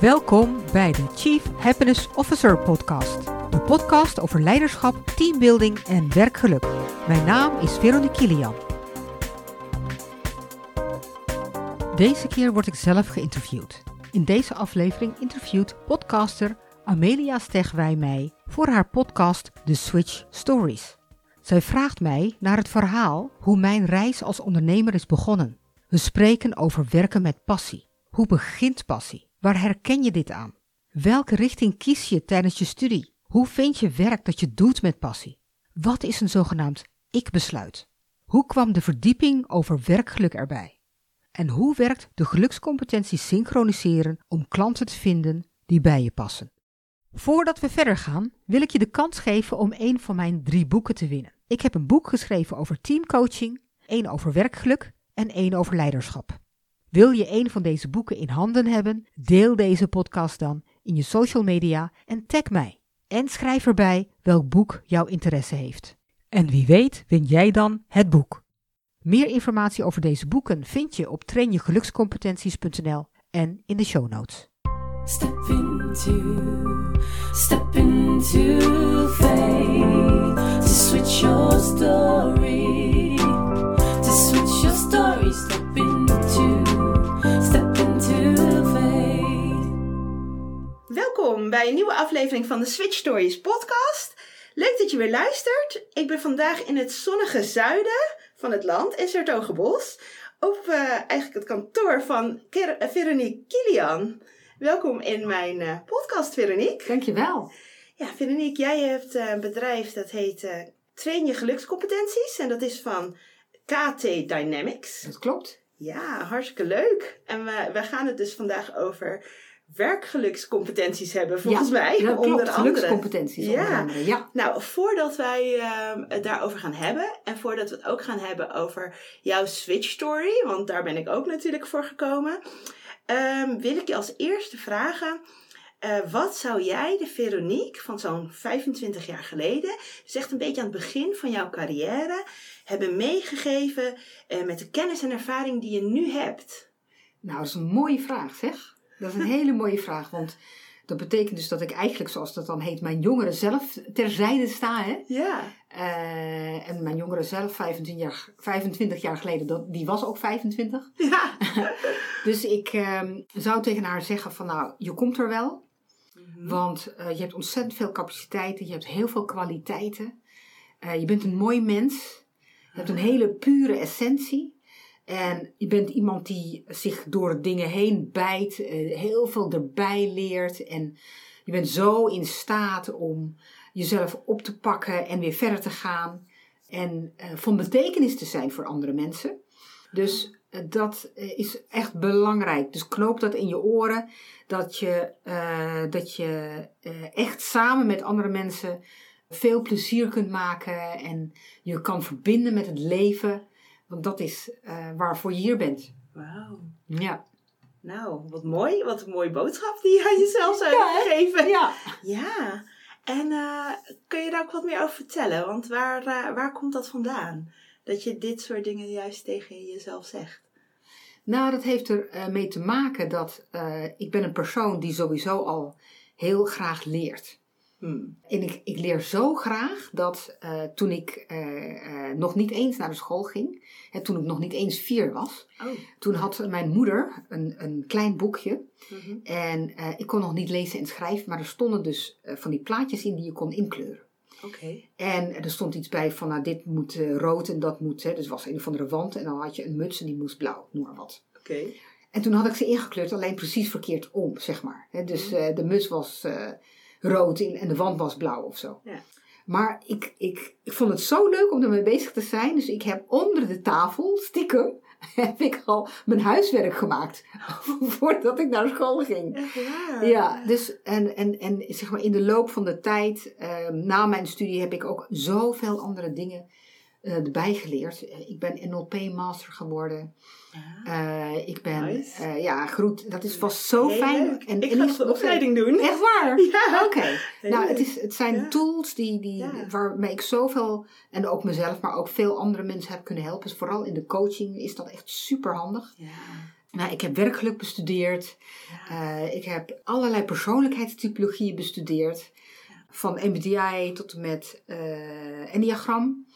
Welkom bij de Chief Happiness Officer podcast. De podcast over leiderschap, teambuilding en werkgeluk. Mijn naam is Veronique Kilian. Deze keer word ik zelf geïnterviewd. In deze aflevering interviewt podcaster Amelia Stegwij mij voor haar podcast The Switch Stories. Zij vraagt mij naar het verhaal hoe mijn reis als ondernemer is begonnen. We spreken over werken met passie. Hoe begint passie? Waar herken je dit aan? Welke richting kies je tijdens je studie? Hoe vind je werk dat je doet met passie? Wat is een zogenaamd ik-besluit? Hoe kwam de verdieping over werkgeluk erbij? En hoe werkt de gelukscompetentie synchroniseren om klanten te vinden die bij je passen? Voordat we verder gaan, wil ik je de kans geven om een van mijn drie boeken te winnen. Ik heb een boek geschreven over teamcoaching, één over werkgeluk en één over leiderschap. Wil je een van deze boeken in handen hebben? Deel deze podcast dan in je social media en tag mij. En schrijf erbij welk boek jouw interesse heeft. En wie weet win jij dan het boek. Meer informatie over deze boeken vind je op trainjegelukscompetenties.nl en in de show notes. Step into, step into faith to switch your story, to switch your story. Step into, Welkom bij een nieuwe aflevering van de Switch Stories podcast. Leuk dat je weer luistert. Ik ben vandaag in het zonnige zuiden van het land, in Sertogenbos, op eh, eigenlijk het kantoor van Ker- eh, Veronique Kilian. Welkom in mijn eh, podcast, Veronique. Dankjewel. Ja, Veronique, jij hebt een bedrijf dat heet Train je gelukscompetenties en dat is van KT Dynamics. Dat klopt. Ja, hartstikke leuk. En we, we gaan het dus vandaag over werkgelukscompetenties hebben, volgens mij. Ja, onder klopt. andere. Gelukscompetenties Ja. onder andere. Ja. Nou, voordat wij ehm, het daarover gaan hebben en voordat we het ook gaan hebben over jouw switch story, want daar ben ik ook natuurlijk voor gekomen, ehm, wil ik je als eerste vragen. eh, wat zou jij, de Veronique van zo'n 25 jaar geleden, dus echt een beetje aan het begin van jouw carrière, hebben meegegeven eh, met de kennis en ervaring die je nu hebt? Nou, dat is een mooie vraag, zeg. Dat is een hele mooie vraag, want dat betekent dus dat ik eigenlijk, zoals dat dan heet, mijn jongeren zelf terzijde sta. Hè? Ja. Eh, en mijn jongeren zelf, 25 jaar, 25 jaar geleden, dat, die was ook 25. Ja. Dus ik ehm, zou tegen haar zeggen van, nou, je komt er wel. Mhm. Want eh, je hebt ontzettend veel capaciteiten, je hebt heel veel kwaliteiten. Eh, je bent een mooi mens. Je hebt een hele pure essentie. En je bent iemand die zich door dingen heen bijt, eh, heel veel erbij leert. En je bent zo in staat om jezelf op te pakken en weer verder te gaan. En eh, van betekenis te zijn voor andere mensen. Dus eh, dat is echt belangrijk. Dus knoop dat in je oren. Dat je, dat je echt samen met andere mensen veel plezier kunt maken. En je kan verbinden met het leven. Want dat is eh, waarvoor je hier bent. Wauw. Ja. Nou, wat mooi. Wat een mooie boodschap die je aan jezelf zou Ja, hè? geven. Ja. Ja. En eh, kun je daar ook wat meer over vertellen? Want waar, eh, waar komt dat vandaan? Dat je dit soort dingen juist tegen jezelf zegt. Nou, dat heeft er mee te maken dat ik ben een persoon die sowieso al heel graag leert. Hmm. En ik, ik leer zo graag dat eh, toen ik eh, eh, nog niet eens naar de school ging, hè, toen ik nog niet eens vier was, Oh. toen had mijn moeder een, een klein boekje. Mhm. En ik kon nog niet lezen en schrijven, maar er stonden dus van die plaatjes in die je kon inkleuren. Oké. En er stond iets bij van, nou, dit moet rood en dat moet, hè, dus was een of andere wand. En dan had je een muts en die moest blauw, noem maar wat. Oké. En toen had ik ze ingekleurd, alleen precies verkeerd om, zeg maar. Hè, dus eh, de muts was rood in, en de wand was blauw of zo. Ja. Maar ik, ik, ik vond het zo leuk om ermee bezig te zijn. Dus ik heb onder de tafel, stiekem, heb ik al mijn huiswerk gemaakt. voordat ik naar school ging. Echt waar? Ja, dus en, en, en zeg maar in de loop van de tijd, ehm, na mijn studie, heb ik ook zoveel andere dingen eh, erbij geleerd. Eh, ik ben NLP-master geworden. Eh, ik ben, Nice. eh, ja, goed, dat is, was zo Heel fijn. leuk. En, ik en ga nog opleiding doen. Echt waar? Ja. Oké. Nou, leuk. het, is, het zijn Ja. tools die, die, Ja. waarmee ik zoveel, en ook mezelf, maar ook veel andere mensen heb kunnen helpen. Dus vooral in de coaching is dat echt super handig. Ja. Nou, ik heb werkgeluk bestudeerd. Eh, ik heb allerlei persoonlijkheidstypologieën bestudeerd. Van MBTI tot en met Enneagram.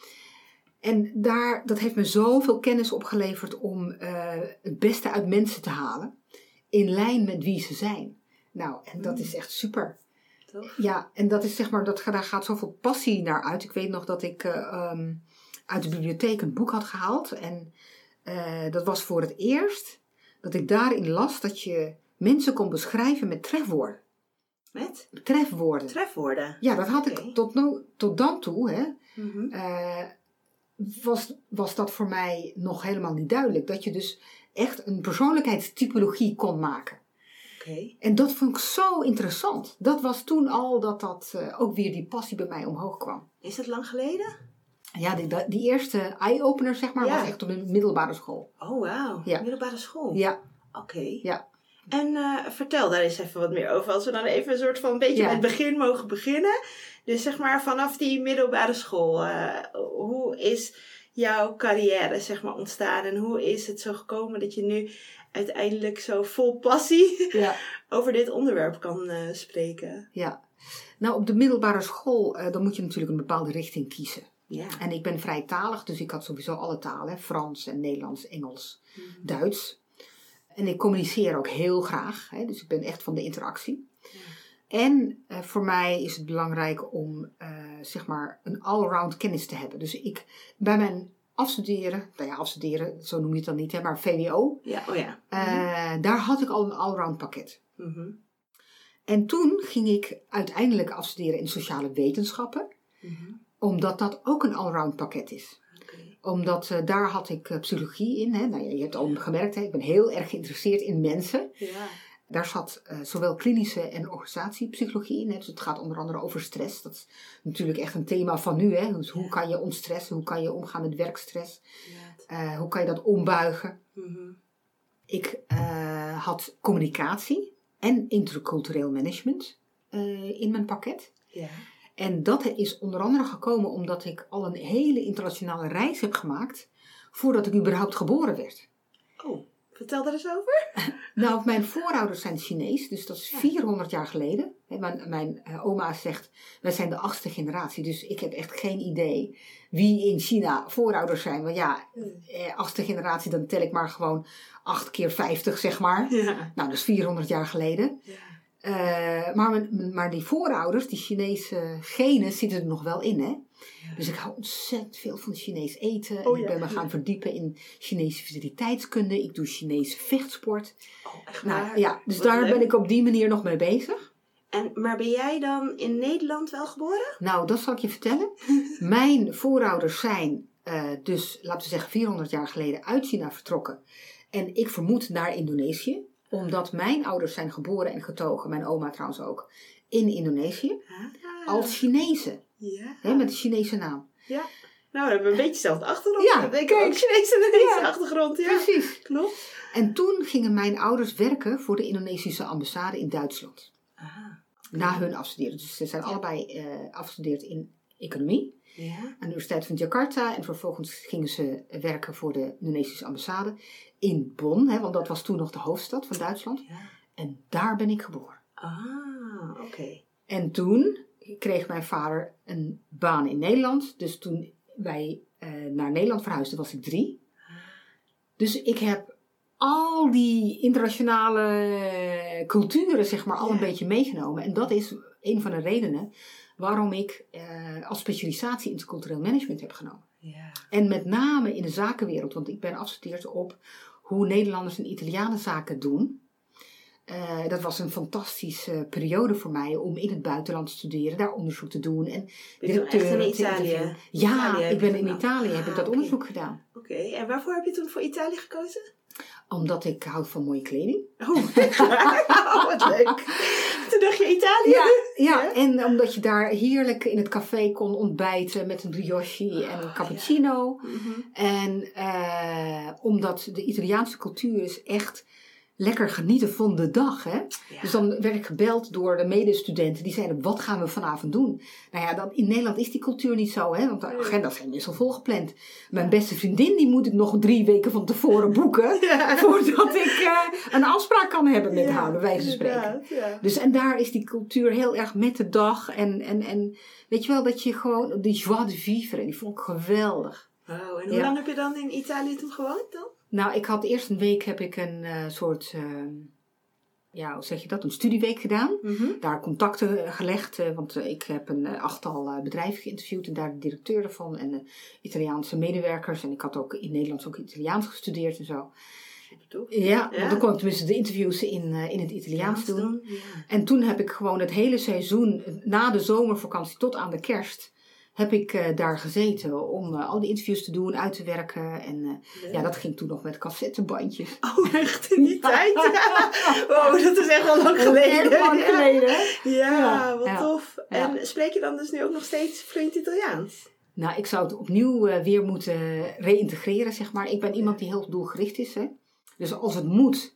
En daar, dat heeft me zoveel kennis opgeleverd om eh, het beste uit mensen te halen. In lijn met wie ze zijn. Nou, en dat is echt super. Tof. Ja, en dat is zeg maar, dat, daar gaat zoveel passie naar uit. Ik weet nog dat ik eh, ehm, uit de bibliotheek een boek had gehaald. En eh, dat was voor het eerst dat ik daarin las dat je mensen kon beschrijven met trefwoorden. Met Trefwoorden. trefwoorden. Ja, dat had ik tot, no, tot dan toe. Hè, Mhm. Was, was dat voor mij nog helemaal niet duidelijk. Dat je dus echt een persoonlijkheidstypologie kon maken. Oké. En dat vond ik zo interessant. Dat was toen al dat dat eh, ook weer die passie bij mij omhoog kwam. Is dat lang geleden? Ja, die, die eerste eye-opener zeg maar Ja. was echt op de middelbare school. Oh, wauw. Ja. Middelbare school. Ja, Oké. ja. En eh, vertel daar eens even wat meer over. Als we dan even een soort van een beetje Ja. met het begin mogen beginnen. Dus zeg maar vanaf die middelbare school. eh, hoe is jouw carrière zeg maar ontstaan? En hoe is het zo gekomen dat je nu uiteindelijk zo vol passie ja. over dit onderwerp kan eh, spreken? ja. Nou, op de middelbare school, eh, dan moet je natuurlijk een bepaalde richting kiezen. Ja. En ik ben vrij talig, dus ik had sowieso alle talen. Frans en Nederlands, Engels, Mhm. Duits. En ik communiceer ook heel graag. Hè, dus ik ben echt van de interactie. En eh, voor mij is het belangrijk om eh, zeg maar een allround kennis te hebben. Dus ik bij mijn afstuderen, nou ja, afstuderen, zo noem je het dan niet, hè, maar VWO, Ja, oh ja. eh, daar had ik al een allround pakket. Mhm. En toen ging ik uiteindelijk afstuderen in sociale wetenschappen, Mhm. omdat dat ook een allround pakket is. Omdat daar had ik psychologie in. Hè. Nou, ja, je hebt al gemerkt, hè, ik ben heel erg geïnteresseerd in mensen. Ja. Daar zat eh, zowel klinische en organisatiepsychologie in. Hè. Dus het gaat onder andere over stress. Dat is natuurlijk echt een thema van nu. Hè. Dus hoe kan je ontstressen? Hoe kan je omgaan met werkstress? inderdaad. Eh, hoe kan je dat ombuigen? Mhm. Ik eh, had communicatie en intercultureel management in mijn pakket. Ja. En dat is onder andere gekomen omdat ik al een hele internationale reis heb gemaakt voordat ik überhaupt geboren werd. Oh, vertel daar eens over. Nou, mijn voorouders zijn Chinees, dus dat is Ja. 400 jaar geleden. Mijn, mijn eh, oma zegt, wij zijn de achtste generatie, dus ik heb echt geen idee wie in China voorouders zijn. Want ja, eh, achtste generatie, dan tel ik maar gewoon 8 keer 50, zeg maar. Ja. Nou, dat is 400 jaar geleden. ja. Eh, maar, maar die voorouders, die Chinese genen, zitten er nog wel in, hè? Dus ik hou ontzettend veel van Chinees eten. Oh en ik ja. ben me gaan verdiepen in Chinese vitaliteitskunde. Ik doe Chinese vechtsport. Oh, echt Nou, waar? ja, dus Wat daar leuk. ben ik op die manier nog mee bezig. En, maar ben jij dan in Nederland wel geboren? Nou, dat zal ik je vertellen. Mijn voorouders zijn eh, dus, laten we zeggen, 400 jaar geleden uit China vertrokken. En ik vermoed naar Indonesië. Omdat mijn ouders zijn geboren en getogen, mijn oma trouwens ook, in Indonesië. Ah, Als Chinezen, Ja. hè, met een Chinese naam. ja. Nou, we hebben een beetje dezelfde achtergrond. Ja, ik kijk. ook Chinese en Indonesische Ja. achtergrond. Ja, Precies. klopt. En toen gingen mijn ouders werken voor de Indonesische ambassade in Duitsland. Ah, Na hun afstuderen. Dus ze zijn allebei eh, afgestudeerd in economie. ja. aan de Universiteit van Jakarta. En vervolgens gingen ze werken voor de Indonesische ambassade in Bonn. Hè, want dat was toen nog de hoofdstad van Duitsland. ja. En daar ben ik geboren. Ah, oké. En toen kreeg mijn vader een baan in Nederland. Dus toen wij eh, naar Nederland verhuisden was ik drie. Dus ik heb al die internationale culturen zeg maar al een beetje meegenomen. En dat is een van de redenen waarom ik eh, als specialisatie intercultureel management heb genomen. Ja. En met name in de zakenwereld, want ik ben afgestudeerd op hoe Nederlanders en Italianen zaken doen. Eh, dat was een fantastische periode voor mij om in het buitenland te studeren, daar onderzoek te doen. En echt in Italië? Ja, Italië ik ben in gedaan. Italië, heb ik Ah, dat oké. onderzoek gedaan. Oké, en waarvoor heb je toen voor Italië gekozen? Omdat ik hou van mooie kleding. Oh? Oh, wat leuk. Toen dacht je Italië? Ja, Ja? en omdat je daar heerlijk in het café kon ontbijten met een brioche en een Ah, cappuccino. Mhm. En eh, omdat de Italiaanse cultuur is echt lekker genieten van de dag. Hè? Ja. Dus dan werd ik gebeld door de medestudenten. Die zeiden, wat gaan we vanavond doen? Nou ja, dat, in Nederland is die cultuur niet zo. Hè? Want de agenda's zijn meestal volgepland. Mijn beste vriendin, die moet ik nog drie weken van tevoren boeken. Ja. Voordat ik eh, een afspraak kan hebben met Ja, haar, bij wijze van spreken. Dus en daar is die cultuur heel erg met de dag. En, en, en weet je wel, dat je gewoon, die joie de vivre, die vond ik geweldig. Wauw, en hoe lang heb je dan in Italië toen gewoond dan? Nou, ik had eerst een week heb ik een eh, soort, eh, ja, hoe zeg je dat, een studieweek gedaan. Daar contacten gelegd, eh, want eh, ik heb een achttal bedrijven geïnterviewd en daar de directeur ervan en Italiaanse medewerkers. En ik had ook in Nederland ook Italiaans gestudeerd en zo. Ja, Ja. dan kon ik tenminste de interviews in, in het Italiaans doen. Ja. En toen heb ik gewoon het hele seizoen, na de zomervakantie tot aan de kerst, heb ik eh, daar gezeten om eh, al die interviews te doen, uit te werken. En eh, ja, dat ging toen nog met cassettebandjes. Oh, echt in die tijd? Wow, dat is echt wel lang geleden. Lang Ja. geleden? Ja, wat tof. En spreek je dan dus nu ook nog steeds vloeiend Italiaans? Nou, ik zou het opnieuw weer moeten reïntegreren, zeg maar. Ik ben iemand die heel doelgericht is, hè. Dus als het moet,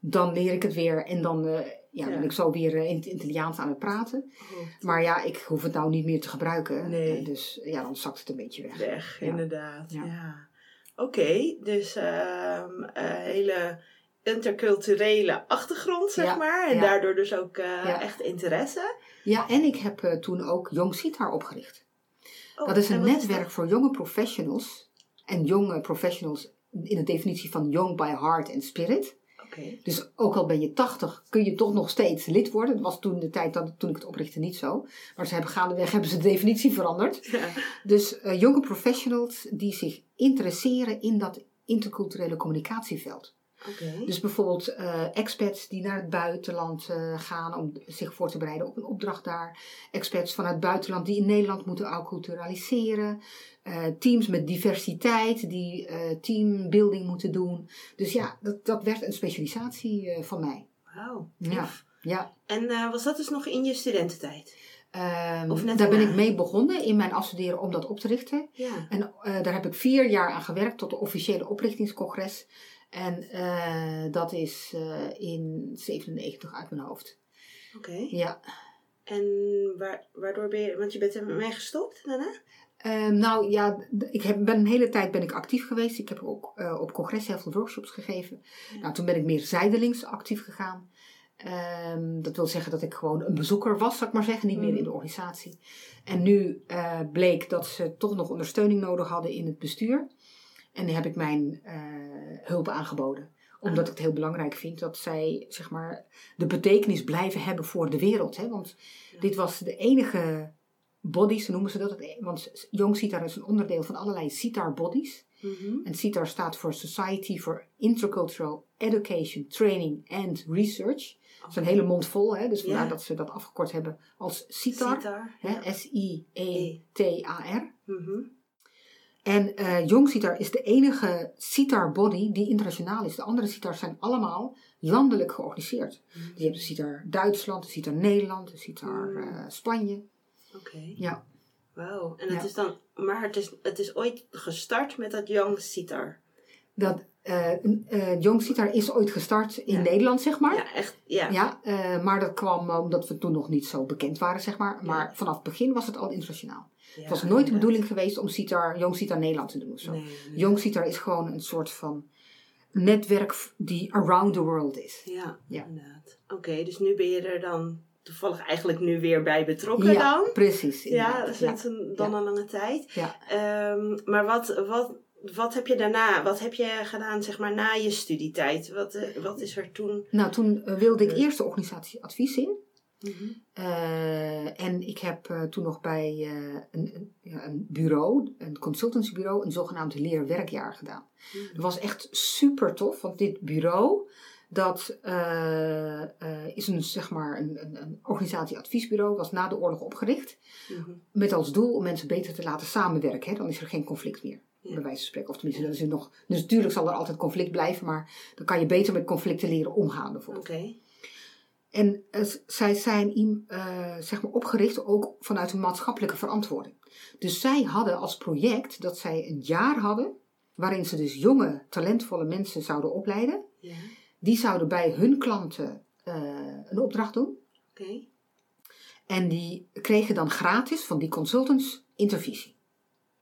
dan leer ik het weer. En dan ja, ben ik zo weer eh, in het Italiaans aan het praten. Maar ja, ik hoef het nou niet meer te gebruiken. Nee. Eh, Dus ja, dan zakt het een beetje weg. Weg, inderdaad. Ja. Oké, dus eh, hele interculturele achtergrond, zeg Ja, maar. En ja. daardoor dus ook eh, Ja. echt interesse. Ja, en ik heb eh, toen ook Jong Sitar opgericht. Oh, dat is en een netwerk voor jonge professionals. En jonge professionals in de definitie van young by heart and spirit. Dus ook al ben je 80, kun je toch nog steeds lid worden. Dat was toen de tijd dat, toen ik het oprichtte niet zo. Maar ze hebben gaandeweg hebben ze de definitie veranderd. Ja. Dus eh, jonge professionals die zich interesseren in dat interculturele communicatieveld. Dus bijvoorbeeld eh, expats die naar het buitenland eh, gaan om zich voor te bereiden op een opdracht daar. Expats vanuit het buitenland die in Nederland moeten acculturaliseren. Eh, teams met diversiteit die eh, teambuilding moeten doen. Dus ja, dat, dat werd een specialisatie eh, van mij. Wauw. Ja. Ja. En was dat dus nog in je studententijd? Ehm, Of net daar ben ik mee begonnen in mijn afstuderen om dat op te richten. Ja. En daar heb ik vier jaar aan gewerkt tot de officiële oprichtingscongres. En dat is in 97 uit mijn hoofd. Oké. Ja. En waar, waardoor ben je, want je bent er mee gestopt daarna? Ehm, nou ja, ik heb, ben een hele tijd ben ik actief geweest. Ik heb ook eh, op congres heel veel workshops gegeven. Nou, toen ben ik meer zijdelings actief gegaan. Ehm, dat wil zeggen dat ik gewoon een bezoeker was, zou ik maar zeggen, niet meer in de organisatie. En nu eh, bleek dat ze toch nog ondersteuning nodig hadden in het bestuur. En heb ik mijn eh, hulp aangeboden. Omdat ik het heel belangrijk vind dat zij zeg maar, de betekenis blijven hebben voor de wereld. Hè? Want dit was de enige bodies, noemen ze dat. Want Jong Sitar is een onderdeel van allerlei Sitar bodies. Mhm. En CITAR staat voor Society for Intercultural Education, Training and Research. Dat is een hele mond vol, hè? dus vandaar dat ze dat afgekort hebben als CITAR. Sitar. Ja. S-I-E-T-A-R. Mhm. En eh Jong CITAR is de enige CITAR-body die internationaal is. De andere CITAR's zijn allemaal landelijk georganiseerd. Mhm. Dus je hebt de CITAR Duitsland, de CITAR Nederland, de CITAR Mm. eh, Spanje. Oké. Ja. Wauw. En het Ja. is dan, maar het is, het is ooit gestart met dat Young Sitar. Dat, eh, Jong CITAR is ooit gestart in Ja. Nederland, zeg maar. Ja, echt. Ja. Ja, eh, maar dat kwam omdat we toen nog niet zo bekend waren, zeg maar. Maar vanaf het begin was het al internationaal. Het was nooit de bedoeling geweest om Sitar, Jong Sitar Nederland te doen of zo. Nee, nee. Jong Sitar is gewoon een soort van netwerk die around the world is. Ja, Ja. inderdaad. Oké, dus nu ben je er dan toevallig eigenlijk nu weer bij betrokken ja, dan? precies. Ja, sinds een, dan Ja. een lange tijd. Ja. Ehm, maar wat, wat, wat heb je daarna, wat heb je gedaan zeg maar na je studietijd? Wat, eh, wat is er toen? Nou, toen eh, wilde ik eerst de organisatie advies in. Eh, en ik heb toen nog bij een, een, bureau, een consultancybureau, een zogenaamd leerwerkjaar gedaan. Dat was echt super tof, want dit bureau, dat eh, eh, is een, zeg maar, een, een, een organisatie-adviesbureau, was na de oorlog opgericht. Mhm. Met als doel om mensen beter te laten samenwerken. Hè? Dan is er geen conflict meer, Ja. bij wijze van spreken. Of tenminste, dat is er nog, dus natuurlijk zal er altijd conflict blijven, maar dan kan je beter met conflicten leren omgaan bijvoorbeeld. Oké. En eh, zij zijn zeg maar opgericht ook vanuit een maatschappelijke verantwoording. Dus zij hadden als project dat zij een jaar hadden waarin ze dus jonge, talentvolle mensen zouden opleiden. Ja. Die zouden bij hun klanten eh, een opdracht doen. Oké. En die kregen dan gratis van die consultants intervisie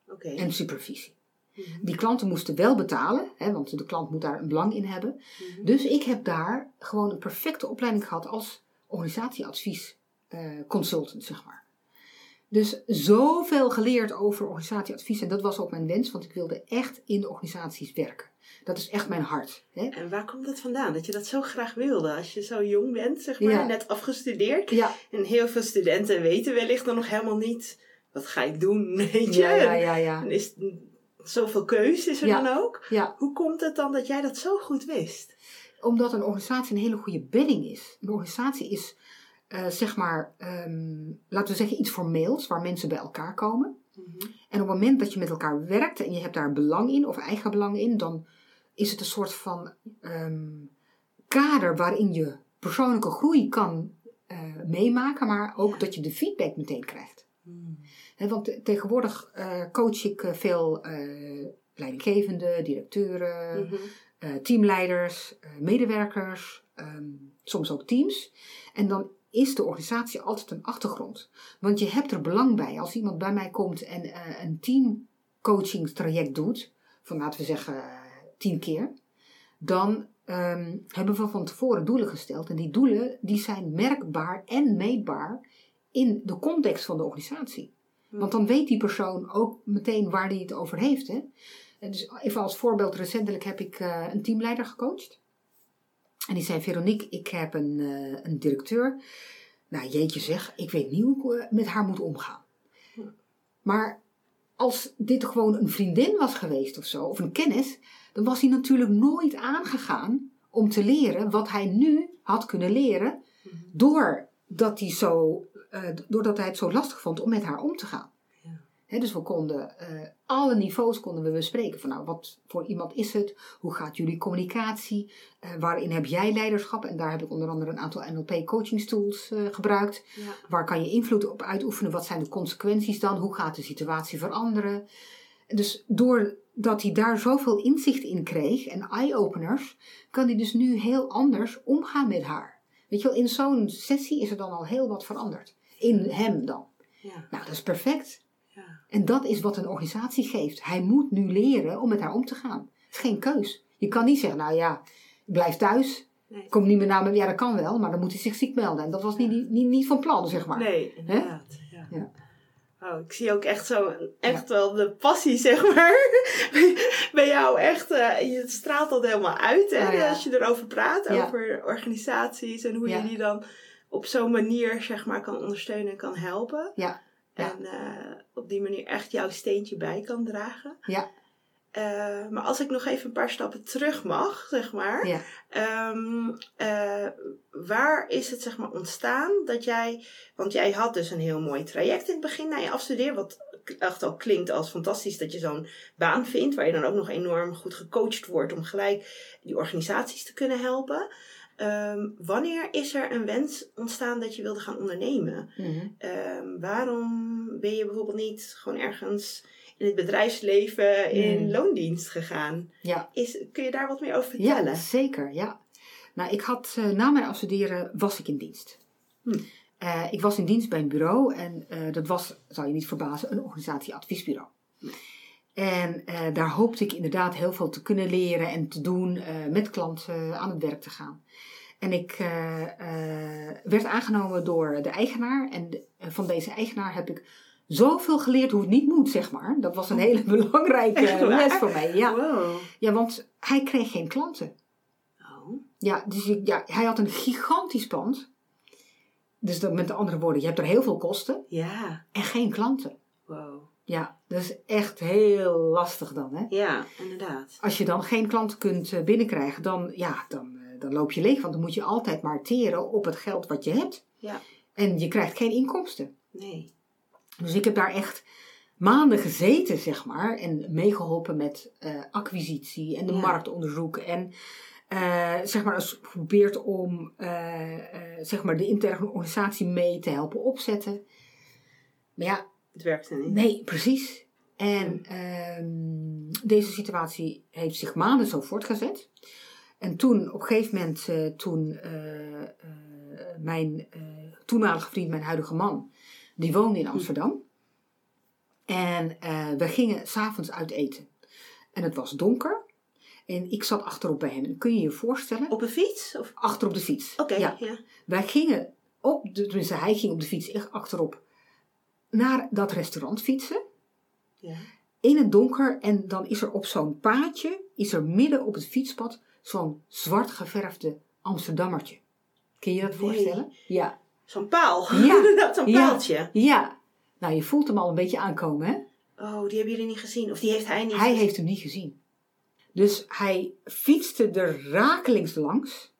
Oké. en supervisie. Mhm. Die klanten moesten wel betalen, hè, want de klant moet daar een belang in hebben. Mhm. Dus ik heb daar gewoon een perfecte opleiding gehad als organisatieadvies eh, consultant, zeg maar. Dus zoveel geleerd over organisatieadvies. En dat was ook mijn wens, want ik wilde echt in de organisaties werken. Dat is echt mijn hart. Hè? En waar komt dat vandaan? Dat je dat zo graag wilde als je zo jong bent, zeg maar, Ja. net afgestudeerd. Ja, En heel veel studenten weten wellicht dan nog helemaal niet, wat ga ik doen, weet je? ja, ja, ja. En is zoveel keus is er dan ook. ja. Hoe komt het dan dat jij dat zo goed wist? Omdat een organisatie een hele goede bedding is. Een organisatie is, eh, zeg maar, ehm, laten we zeggen iets formeels, waar mensen bij elkaar komen. En op het moment dat je met elkaar werkt en je hebt daar belang in of eigen belang in, dan is het een soort van ehm, kader waarin je persoonlijke groei kan eh, meemaken, maar ook Ja. dat je de feedback meteen krijgt. Hè, want te- tegenwoordig eh, coach ik veel leidinggevenden, directeuren, Mhm. teamleiders, medewerkers, ehm, soms ook teams. En dan is de organisatie altijd een achtergrond. Want je hebt er belang bij. Als iemand bij mij komt en eh, een teamcoachingstraject doet, van laten we zeggen eh, tien keer, dan ehm, hebben we van tevoren doelen gesteld. En die doelen die zijn merkbaar en meetbaar in de context van de organisatie. Want dan weet die persoon ook meteen waar hij het over heeft. Hè? Dus even als voorbeeld, recentelijk heb ik eh, een teamleider gecoacht. En die zei, Veronique, ik heb een, eh, een directeur. Nou, jeetje zeg, ik weet niet hoe ik eh, met haar moet omgaan. Maar als dit gewoon een vriendin was geweest of zo, of een kennis, dan was hij natuurlijk nooit aangegaan om te leren wat hij nu had kunnen leren, doordat hij, zo, eh, doordat hij het zo lastig vond om met haar om te gaan. Dus we konden eh, alle niveaus konden we bespreken. Van nou, wat voor iemand is het? Hoe gaat jullie communicatie? Eh, waarin heb jij leiderschap? En daar heb ik onder andere een aantal NLP coaching tools eh, gebruikt. Ja. Waar kan je invloed op uitoefenen? Wat zijn de consequenties dan? Hoe gaat de situatie veranderen? Dus doordat hij daar zoveel inzicht in kreeg en eye-openers, kan hij dus nu heel anders omgaan met haar. Weet je wel, in zo'n sessie is er dan al heel wat veranderd. In hem dan. Ja. Nou, dat is perfect. Ja. En dat is wat een organisatie geeft. Hij moet nu leren om met haar om te gaan. Het is geen keus. Je kan niet zeggen, nou ja, blijf thuis. Nee. Kom niet meer naar me. Ja, dat kan wel, maar dan moet hij zich ziek melden. En dat was niet, niet, niet van plan, zeg maar. Nee, inderdaad. Ja. Ja. Oh, ik zie ook echt zo echt wel de passie, zeg maar. Bij jou echt, eh, je straalt dat helemaal uit hè, ja. als je erover praat, over organisaties en hoe je die dan op zo'n manier zeg maar kan ondersteunen en kan helpen. Ja. Ja. En eh, op die manier echt jouw steentje bij kan dragen. Ja. Eh, maar als ik nog even een paar stappen terug mag, zeg maar. Ja. Ehm, eh, waar is het zeg maar ontstaan dat jij, want jij had dus een heel mooi traject in het begin na je afstuderen, wat echt al klinkt als fantastisch dat je zo'n baan vindt, waar je dan ook nog enorm goed gecoacht wordt om gelijk die organisaties te kunnen helpen. Ehm, wanneer is er een wens ontstaan dat je wilde gaan ondernemen? Mhm. Ehm, waarom ben je bijvoorbeeld niet gewoon ergens in het bedrijfsleven in Hmm. loondienst gegaan? Ja. Is, kun je daar wat meer over vertellen? Ja, zeker. Ja. Nou, ik had eh, na mijn afstuderen was ik in dienst. Hm. Eh, ik was in dienst bij een bureau en eh, dat was, zou je niet verbazen, een organisatieadviesbureau. En eh, daar hoopte ik inderdaad heel veel te kunnen leren en te doen, eh, met klanten aan het werk te gaan. En ik eh, werd aangenomen door de eigenaar. En de- van deze eigenaar heb ik zoveel geleerd hoe het niet moet, zeg maar. Dat was een hele belangrijke les voor mij. Ja. Wow. ja, want hij kreeg geen klanten. Oh. Ja, dus ik- ja, hij had een gigantisch pand. Dus dat, met andere woorden, je hebt er heel veel kosten Ja. en geen klanten. Wow. Ja, dat is echt heel lastig dan. Hè? Ja, inderdaad. Als je dan geen klanten kunt eh, binnenkrijgen, dan, ja, dan, eh, dan loop je leeg. Want dan moet je altijd maar teren op het geld wat je hebt. Ja. En je krijgt geen inkomsten. Nee. Dus ik heb daar echt maanden gezeten, zeg maar. En meegeholpen met eh, acquisitie en de Ja. marktonderzoek. En zeg maar, eens geprobeerd om zeg maar de interne organisatie mee te helpen opzetten. Maar ja, Het werkte niet. nee, precies. En ehm, deze situatie heeft zich maanden zo voortgezet. En toen, op een gegeven moment, eh, toen eh, eh, mijn toenmalige vriend, mijn huidige man, die woonde in Amsterdam. En we gingen s'avonds uit eten. En het was donker. En ik zat achterop bij hem. En kun je je voorstellen? Op een fiets? Of... Achter op de fiets. Oké, Ja. ja. Wij gingen op, de, tenminste hij ging op de fiets echt achterop, naar dat restaurant fietsen. ja. In het donker. En dan is er op zo'n paadje, is er midden op het fietspad, zo'n zwart geverfde Amsterdammertje. Kun je dat Nee. voorstellen? Ja. Zo'n paal. Ja. Zo'n Ja. paaltje. Ja. Nou, je voelt hem al een beetje aankomen, hè? Oh, die hebben jullie niet gezien. Of die heeft hij niet Hij gezien. heeft hem niet gezien. Dus hij fietste er rakelings langs.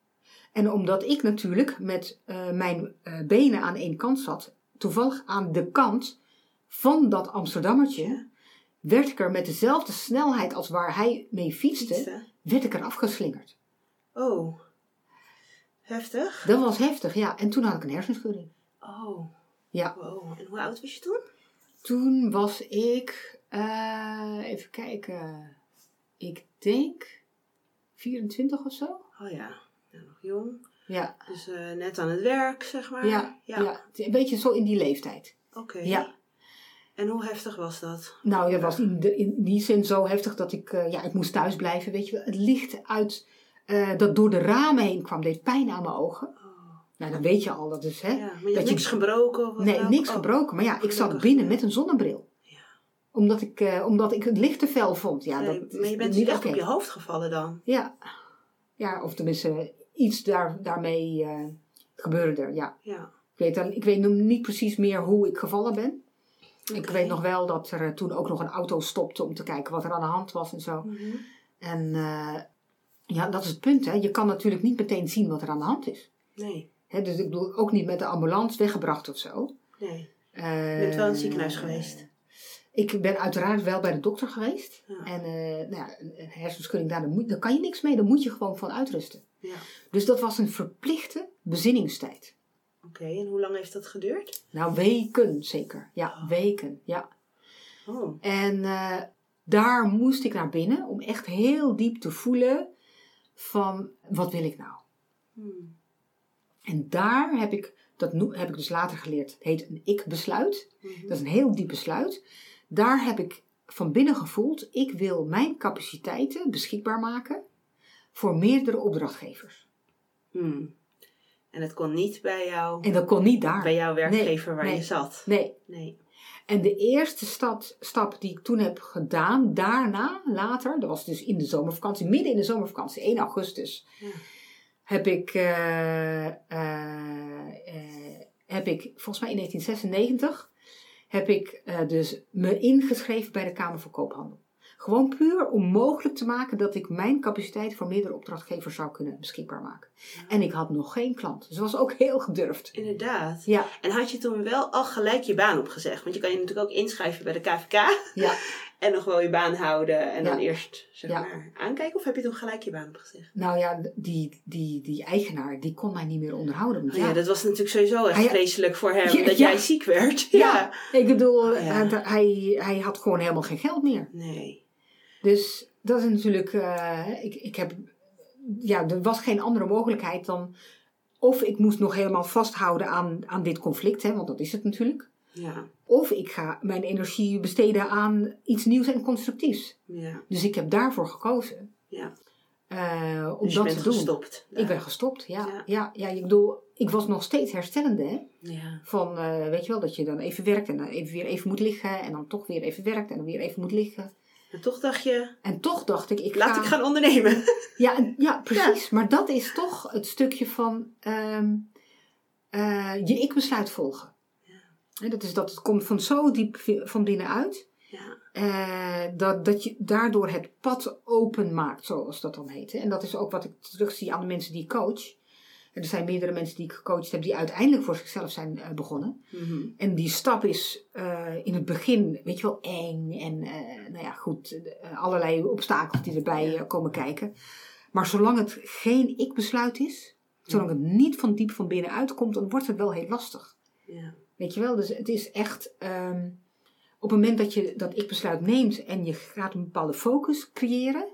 En omdat ik natuurlijk met eh, mijn eh, benen aan één kant zat, toevallig aan de kant van dat Amsterdammertje, werd ik er met dezelfde snelheid als waar hij mee fietste, Fietste. werd ik er afgeslingerd. Oh. Heftig. Dat was heftig, ja. En toen had ik een hersenschudding. Oh. Ja. Wow. En hoe oud was je toen? Toen was ik, eh, even kijken, ik denk 24 of zo. Oh ja. ja nog jong. Ja, Dus eh, net aan het werk, zeg maar. ja, ja. Een beetje zo in die leeftijd. Oké. Ja. En hoe heftig was dat? Nou, dat was in, de, in die zin zo heftig dat ik, eh, ja, ik moest thuis blijven. Weet je wel, het licht uit, eh, dat door de ramen heen kwam, deed pijn aan mijn ogen. Oh. Nou, dan weet je al, dat is, hè. Ja, maar je dat hebt je- niks gebroken of wat Nee, niks Oh. gebroken. Maar ja, ik zat binnen met een zonnebril. Ja. Omdat ik, omdat ik het licht te fel vond. Ja, Nee, dat maar je bent niet echt op je hoofd gevallen dan. Ja. ja, of tenminste iets daar, daarmee eh, gebeurde er, ja. Ja. Ik weet, dan, ik weet nog niet precies meer hoe ik gevallen ben. Ik weet nog wel dat er eh, toen ook nog een auto stopte om te kijken wat er aan de hand was en zo. Mhm. En eh, ja, dat is het punt, hè. Je kan natuurlijk niet meteen zien wat er aan de hand is. Nee. Hè, dus ik bedoel, ook niet met de ambulance weggebracht of zo. Nee. Eh, Je bent wel in het ziekenhuis geweest. Ik ben uiteraard wel bij de dokter geweest. Ja. En eh, nou ja, een hersenschudding, daar, daar kan je niks mee. Daar moet je gewoon van uitrusten. Ja. Dus dat was een verplichte bezinningstijd. Oké, en hoe lang heeft dat geduurd? Nou, weken zeker. Ja, Oh. weken. Ja. Oh. En eh, daar moest ik naar binnen om echt heel diep te voelen van wat wil ik nou? Hmm. En daar heb ik, dat heb ik dus later geleerd, het heet een ik-besluit. Mhm. Dat is een heel diep besluit. Daar heb ik van binnen gevoeld, ik wil mijn capaciteiten beschikbaar maken voor meerdere opdrachtgevers. Hmm. En het kon niet bij jou, En dat kon niet daar. bij jouw werkgever waar nee. je zat. Nee. Nee. En de eerste stap, stap die ik toen heb gedaan, daarna, later, dat was dus in de zomervakantie, midden in de zomervakantie, 1 augustus, Ja. heb ik, eh, eh, eh, heb ik, volgens mij in 1996, heb ik dus me ingeschreven bij de Kamer van Koophandel. Gewoon puur om mogelijk te maken dat ik mijn capaciteit voor meerdere opdrachtgevers zou kunnen beschikbaar maken. En ik had nog geen klant. Dus dat was ook heel gedurfd. Inderdaad. Ja, En had je toen wel al gelijk je baan opgezegd? Want je kan je natuurlijk ook inschrijven bij de KVK. ja. En nog wel je baan houden en dan eerst zeg Ja. maar aankijken. Of heb je toen gelijk je baan opgezegd? Nou ja, die, die, die eigenaar, die kon mij niet meer onderhouden. Oh ja. dat was natuurlijk sowieso echt vreselijk voor hem. Dat jij ziek werd. Ja, ik bedoel, Oh, hij, hij had gewoon helemaal geen geld meer. Nee. Dus dat is natuurlijk, eh, ik, ik heb, ja, er was geen andere mogelijkheid dan, of ik moest nog helemaal vasthouden aan, aan dit conflict, hè, want dat is het natuurlijk. Ja. Of ik ga mijn energie besteden aan iets nieuws en constructiefs. Ja. Dus ik heb daarvoor gekozen. Ja. eh, om Dus je dat bent te doen. gestopt. Ik ben gestopt, ja. Ja. Ja, ja, ik bedoel, ik was nog steeds herstellende, hè. Ja. Van, eh, weet je wel, dat je dan even werkt en dan even weer even moet liggen. En dan toch weer even werkt en dan weer even moet liggen. En toch dacht je, En toch dacht ik, ik laat ga... ik gaan ondernemen. Ja, ja precies. Maar dat is toch het stukje van ehm, eh, je ik-besluit volgen. Hè, dat, is, dat het komt van zo diep van binnenuit. Ja. eh, dat, dat je daardoor het pad open maakt, zoals dat dan heet. En dat is ook wat ik terugzie aan de mensen die ik coach. Er zijn meerdere mensen die ik gecoacht heb die uiteindelijk voor zichzelf zijn eh, begonnen. Mhm. En die stap is eh, in het begin, weet je wel, eng. En eh, nou ja, goed, allerlei obstakels die erbij komen kijken. Maar zolang het geen ik-besluit is, zolang het niet van diep van binnenuit komt, dan wordt het wel heel lastig. Ja. Weet je wel, dus het is echt, ehm, op het moment dat je dat ik-besluit neemt en je gaat een bepaalde focus creëren,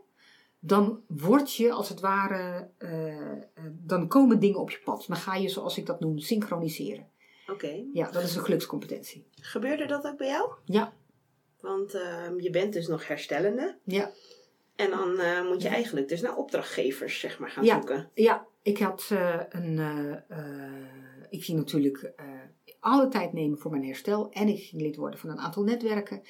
dan word je als het ware, eh, eh, dan komen dingen op je pad. Dan ga je, zoals ik dat noem, synchroniseren. Oké. Ja, dat is een gelukscompetentie. Gebeurde dat ook bij jou? Ja, Want ehm, je bent dus nog herstellende. ja, En dan eh, moet je eigenlijk dus naar opdrachtgevers zeg maar, gaan Ja. zoeken. ja. Ik had een, ik ging natuurlijk alle tijd nemen voor mijn herstel. En ik ging lid worden van een aantal netwerken.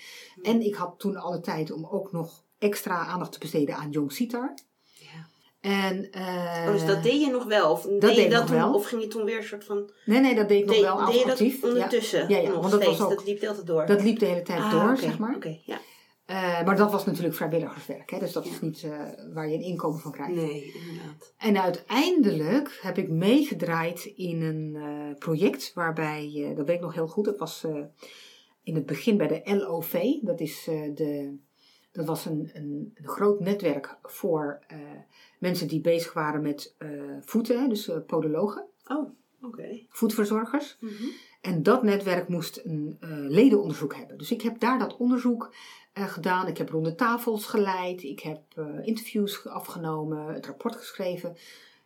En ik had toen alle tijd om ook nog extra aandacht te besteden aan Jong Sitar. Ja. En, eh, Oh, dus dat deed je nog wel? Of deed deed je dat toen, wel. Of ging je toen weer een soort van... Nee, nee, dat deed ik nog deed, wel deed je dat. Ja. ondertussen? Ja, ja, nog want dat was steeds? ook- Dat liep de hele tijd door? Dat liep de hele tijd Ah, door, zeg maar. Oké, ja. Eh, maar dat was natuurlijk vrijwilligerswerk. Hè? Dus dat is niet eh, waar je een inkomen van krijgt. Nee, inderdaad. En uiteindelijk heb ik meegedraaid in een eh, project waarbij, eh, dat weet ik nog heel goed, dat was eh, in het begin bij de LOV. Dat, is, eh, de, dat was een, een, een groot netwerk voor eh, mensen die bezig waren met eh, voeten, dus eh, podologen, Oh, oké. voetverzorgers. Mhm. En dat netwerk moest een ledenonderzoek hebben. Dus ik heb daar dat onderzoek gedaan. Ik heb ronde tafels geleid. Ik heb interviews afgenomen. Het rapport geschreven.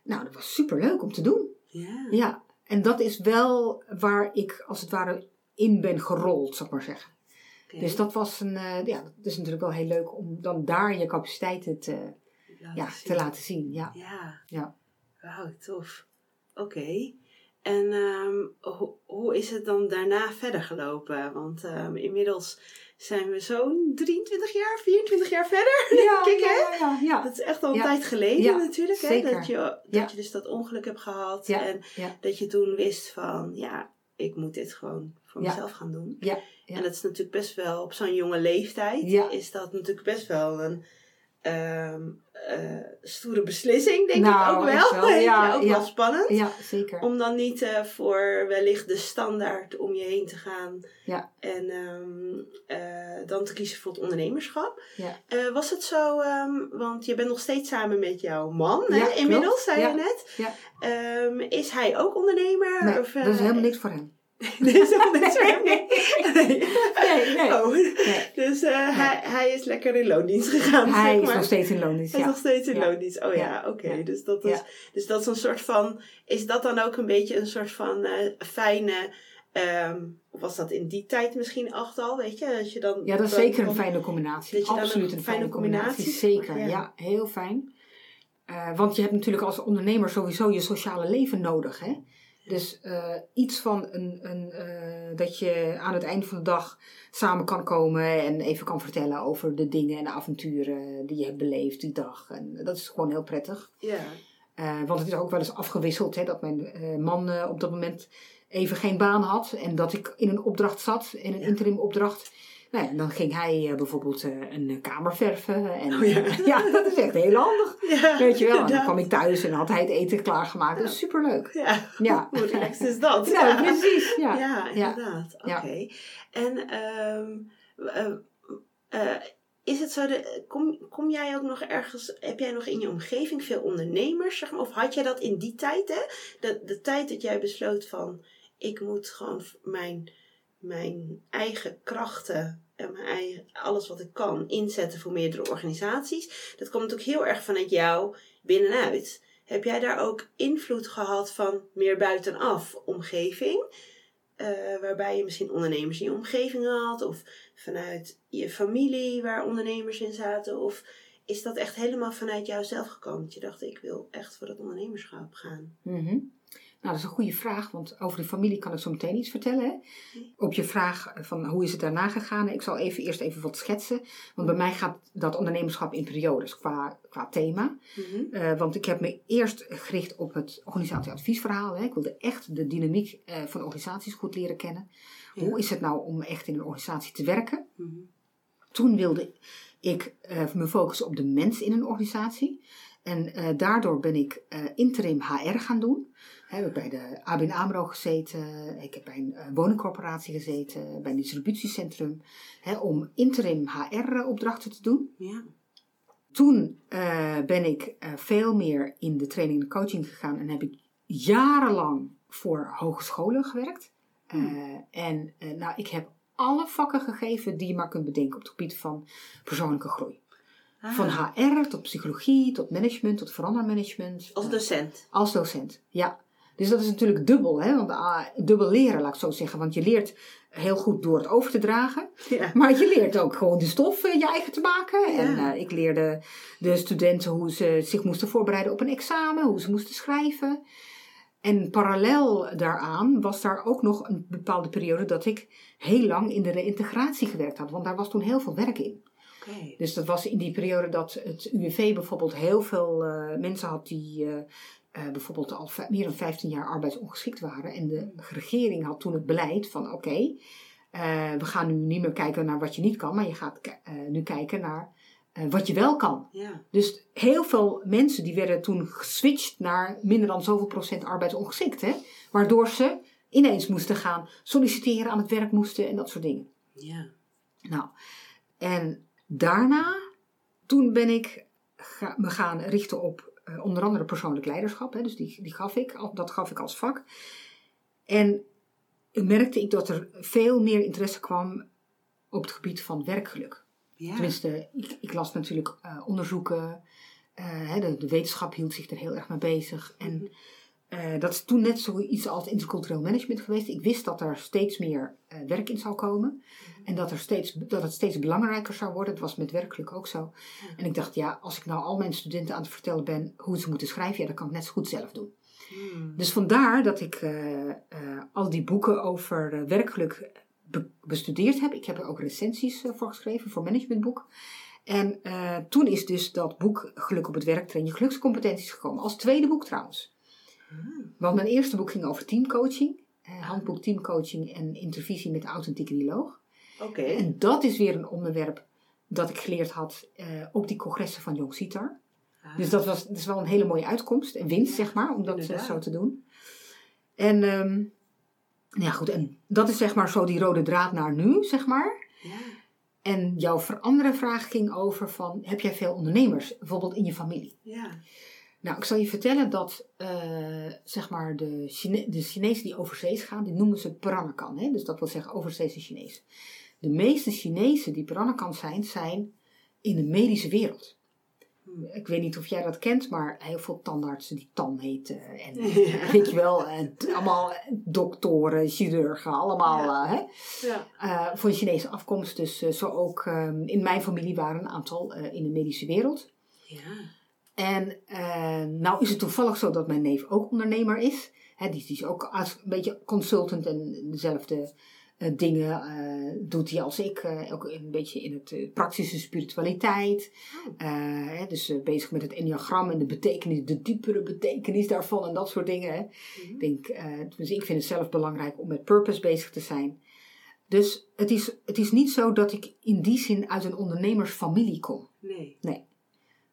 Nou, dat was super leuk om te doen. Ja. Ja, en dat is wel waar ik als het ware in ben gerold, zou ik maar zeggen. Dus dat was een, eh, ja, dat is natuurlijk wel heel leuk om dan daar je capaciteiten te, Laten ja, zien. te laten zien. Ja. Ja. Ja. Wauw, tof. Oké. En ho- hoe is het dan daarna verder gelopen? Want ehm, inmiddels zijn we zo'n 23 jaar, 24 jaar verder. Ja, Kijk, hè? ja, ja, ja. Dat is echt al een tijd geleden natuurlijk. Hè? Dat, je, dat je dus dat ongeluk hebt gehad. En dat je toen wist van, ja, ik moet dit gewoon voor Ja. mezelf gaan doen. Ja, ja. En dat is natuurlijk best wel, op zo'n jonge leeftijd, Ja. is dat natuurlijk best wel een ehm, eh, stoere beslissing, denk Nou, ik ook wel. wel. Ja, ook ja. wel spannend. ja, zeker. Om dan niet eh, voor wellicht de standaard om je heen te gaan. Ja. En ehm, eh, dan te kiezen voor het ondernemerschap. Ja. Eh, was het zo, ehm, want je bent nog steeds samen met jouw man, Ja, inmiddels, zei je net. Ja. Ehm, is hij ook ondernemer? Nee, Of, eh, dat is helemaal niks voor hem. Nee, dat is helemaal niks voor hem. Nee. Nee. Nee, nee. Oh. Nee. Dus eh, hij, hij is lekker in loondienst gegaan, Hij zeg is maar. nog steeds in loondienst. Hij is nog steeds in Ja. loondienst. Oh ja, oké. Dus, dat is, dus dat is een soort van... Is dat dan ook een beetje een soort van eh, fijne... ehm, was dat in die tijd misschien echt al, weet je? Dat je dan, ja, dat is zeker een fijne combinatie. dat je Absoluut een een fijne combinatie. combinatie Zeker, ja. ja. heel fijn. Eh, want je hebt natuurlijk als ondernemer sowieso je sociale leven nodig. Hè? Dus eh, iets van een, een, eh, dat je aan het eind van de dag samen kan komen en even kan vertellen over de dingen en de avonturen die je hebt beleefd die dag. En dat is gewoon heel prettig. Ja, Eh, want het is ook wel eens afgewisseld hè, dat mijn man op dat moment even geen baan had. En dat ik in een opdracht zat, in een Ja. interim opdracht. Nou ja, dan ging hij eh, bijvoorbeeld eh, een eh, kamer verven. En, Oh ja. ja, dat is echt heel handig. ja Weet je wel, en dan kwam ik thuis en had hij het eten klaargemaakt. Dat is superleuk. Ja, Ja. hoe relaxed is dat? Ja, precies. Ja. Inderdaad. Oké. En ehm, eh, eh, is het zo, de, kom, kom jij ook nog ergens, heb jij nog in je omgeving veel ondernemers, zeg maar, of had jij dat in die tijd, hè? De, de tijd dat jij besloot van, ik moet gewoon mijn, mijn eigen krachten en mijn eigen, alles wat ik kan inzetten voor meerdere organisaties. Dat komt natuurlijk heel erg vanuit jou binnenuit. Heb jij daar ook invloed gehad van meer buitenaf omgeving? Eh, waarbij je misschien ondernemers in je omgeving had, of vanuit je familie waar ondernemers in zaten, of is dat echt helemaal vanuit jou zelf gekomen? Dat je dacht, ik wil echt voor dat ondernemerschap gaan. Mhm. Nou, dat is een goede vraag, want over die familie kan ik zo meteen iets vertellen. Hè? Op je vraag van hoe is het daarna gegaan, ik zal even, eerst even wat schetsen. Want bij mij gaat dat ondernemerschap in periodes qua, qua thema. Eh, want ik heb me eerst gericht op het organisatieadviesverhaal. Hè. Ik wilde echt de dynamiek eh, van organisaties goed leren kennen. Ja. Hoe is het nou om echt in een organisatie te werken? Mhm. Toen wilde ik eh, me focussen op de mens in een organisatie. En daardoor ben ik interim HR gaan doen. Ik heb bij de ABN AMRO gezeten. Ik heb bij een eh, woningcorporatie gezeten. Bij een distributiecentrum. Hè, om interim HR-opdrachten te doen. Ja. Toen eh, ben ik eh, veel meer in de training en coaching gegaan. En heb ik jarenlang voor hogescholen gewerkt. Eh, en nou, ik heb alle vakken gegeven die je maar kunt bedenken op het gebied van persoonlijke groei. Ah, Van HR tot psychologie, tot management, tot verandermanagement. Als docent. als docent, ja. Dus dat is natuurlijk dubbel, hè? Want, ah, dubbel leren, laat ik zo zeggen. Want je leert heel goed door het over te dragen. Ja. Maar je leert ook gewoon de stof eh, je eigen te maken. En eh, ik leerde de studenten hoe ze zich moesten voorbereiden op een examen, hoe ze moesten schrijven. En parallel daaraan was daar ook nog een bepaalde periode dat ik heel lang in de reïntegratie gewerkt had. Want daar was toen heel veel werk in. Dus dat was in die periode dat het UWV bijvoorbeeld heel veel eh, mensen had die eh, bijvoorbeeld al meer dan 15 jaar arbeidsongeschikt waren. En de regering had toen het beleid van oké, eh, we gaan nu niet meer kijken naar wat je niet kan, maar je gaat eh, nu kijken naar wat je wel kan. Ja. Dus heel veel mensen die werden toen geswitcht naar minder dan zoveel procent arbeidsongeschikt. Hè? Waardoor ze ineens moesten gaan solliciteren, aan het werk moesten en dat soort dingen. Ja. Nou, en daarna, toen ben ik ga- me gaan richten op onder andere persoonlijk leiderschap. Hè, dus die, die gaf ik, dat gaf ik als vak. En merkte ik dat er veel meer interesse kwam op het gebied van werkgeluk. Ja. Tenminste, ik, ik las natuurlijk eh, onderzoeken. eh, hè, de, de wetenschap hield zich er heel erg mee bezig. En eh, dat is toen net zoiets als intercultureel management geweest. Ik wist dat er steeds meer eh, werk in zou komen. En dat, er steeds, dat het steeds belangrijker zou worden. Dat was met werkgeluk ook zo. En ik dacht, ja, als ik nou al mijn studenten aan het vertellen ben hoe ze moeten schrijven, ja, dat kan ik net zo goed zelf doen. Hmm. Dus vandaar dat ik eh, al die boeken over werkgeluk be- bestudeerd heb. Ik heb er ook recensies voor geschreven, voor managementboek. En toen is dus dat boek Geluk op het werk, train je gelukscompetenties gekomen. Als tweede boek trouwens. Want mijn eerste boek ging over teamcoaching. eh, handboek teamcoaching en intervisie met de authentieke dialoog. Oké. En dat is weer een onderwerp dat ik geleerd had eh, op die congressen van Jong Sitar. Ah. Dus dat was, dat is wel een hele mooie uitkomst en winst, zeg maar, om dat eh, inderdaad. zo te doen. En, nou ja, goed, en dat is zeg maar zo die rode draad naar nu, zeg maar. Ja. En jouw andere vraag ging over van, heb jij veel ondernemers, bijvoorbeeld in je familie? Ja. Nou, ik zal je vertellen dat, eh, zeg maar, de, Chine de Chinezen die overzees gaan, die noemen ze Peranakan. Hè? Dus dat wil zeggen overzeese Chinezen. De meeste Chinezen die Peranakan zijn, zijn in de medische wereld. Hmm. Ik weet niet of jij dat kent, maar heel veel tandartsen die Tan heten. En Ja. weet je wel, en allemaal doktoren, chirurgen, allemaal Ja. eh, hè? Ja. Eh, van Chinese afkomst. Dus zo ook ehm, in mijn familie waren een aantal in de medische wereld. Ja. En nou is het toevallig zo dat mijn neef ook ondernemer is. Hè, die, die is ook als, een beetje consultant en dezelfde eh, dingen eh, doet hij als ik. eh, ook een beetje in het eh, praktische spiritualiteit. Eh, hè, dus eh, bezig met het enneagram en de betekenis, de diepere betekenis daarvan en dat soort dingen. Hè. Ik, denk, eh, dus ik vind het zelf belangrijk om met purpose bezig te zijn. Dus het is, het is niet zo dat ik in die zin uit een ondernemersfamilie kom. Nee. Nee.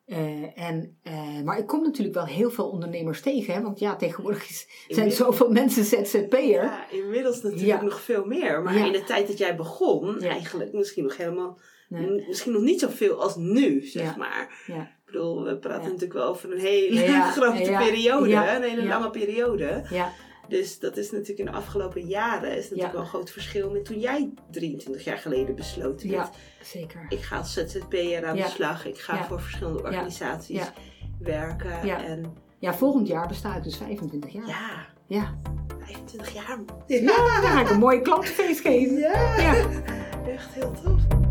Eh, en, eh, maar ik kom natuurlijk wel heel veel ondernemers tegen. Hè? Want ja, tegenwoordig is, zijn zoveel mensen ZZP'er. Ja, inmiddels natuurlijk Ja. nog veel meer. Maar Ja. in de tijd dat jij begon, Ja. eigenlijk misschien nog helemaal, Nee. misschien nog niet zoveel als nu, zeg maar. Ja. Ik bedoel, we praten natuurlijk wel over een hele grote periode, een hele lange periode. Ja, Dus dat is natuurlijk in de afgelopen jaren is natuurlijk Ja. wel een groot verschil met toen jij 23 jaar geleden besloten ja, hebt. zeker. Ik ga als ZZP'er aan Ja. de slag. Ik ga Ja. voor verschillende organisaties Ja. werken. Ja. En Ja, volgend jaar besta ik dus 25 jaar. ja, Ja. 25 jaar. Ja, dan ga ik een mooie klantenfeest geven. Ja, Ja. echt heel tof.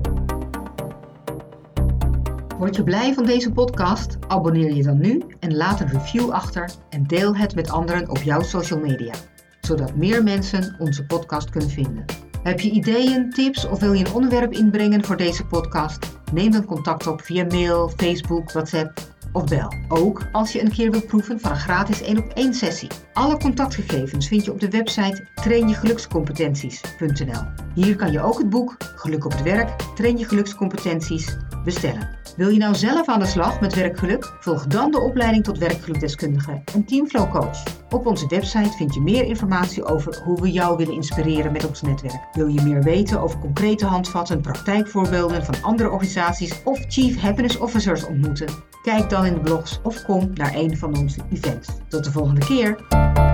Word je blij van deze podcast? Abonneer je dan nu en laat een review achter en deel het met anderen op jouw social media, zodat meer mensen onze podcast kunnen vinden. Heb je ideeën, tips of wil je een onderwerp inbrengen voor deze podcast? Neem dan contact op via mail, Facebook, WhatsApp of bel. Ook als je een keer wilt proeven van een gratis 1 op 1 sessie. Alle contactgegevens vind je op de website trainjegelukscompetenties.nl. Hier kan je ook het boek Geluk op het werk, train je gelukscompetenties bestellen. Wil je nou zelf aan de slag met werkgeluk? Volg dan de opleiding tot werkgelukdeskundige en teamflow coach. Op onze website vind je meer informatie over hoe we jou willen inspireren met ons netwerk. Wil je meer weten over concrete handvatten, praktijkvoorbeelden van andere organisaties of Chief Happiness Officers ontmoeten? Kijk dan in de blogs of kom naar een van onze events. Tot de volgende keer!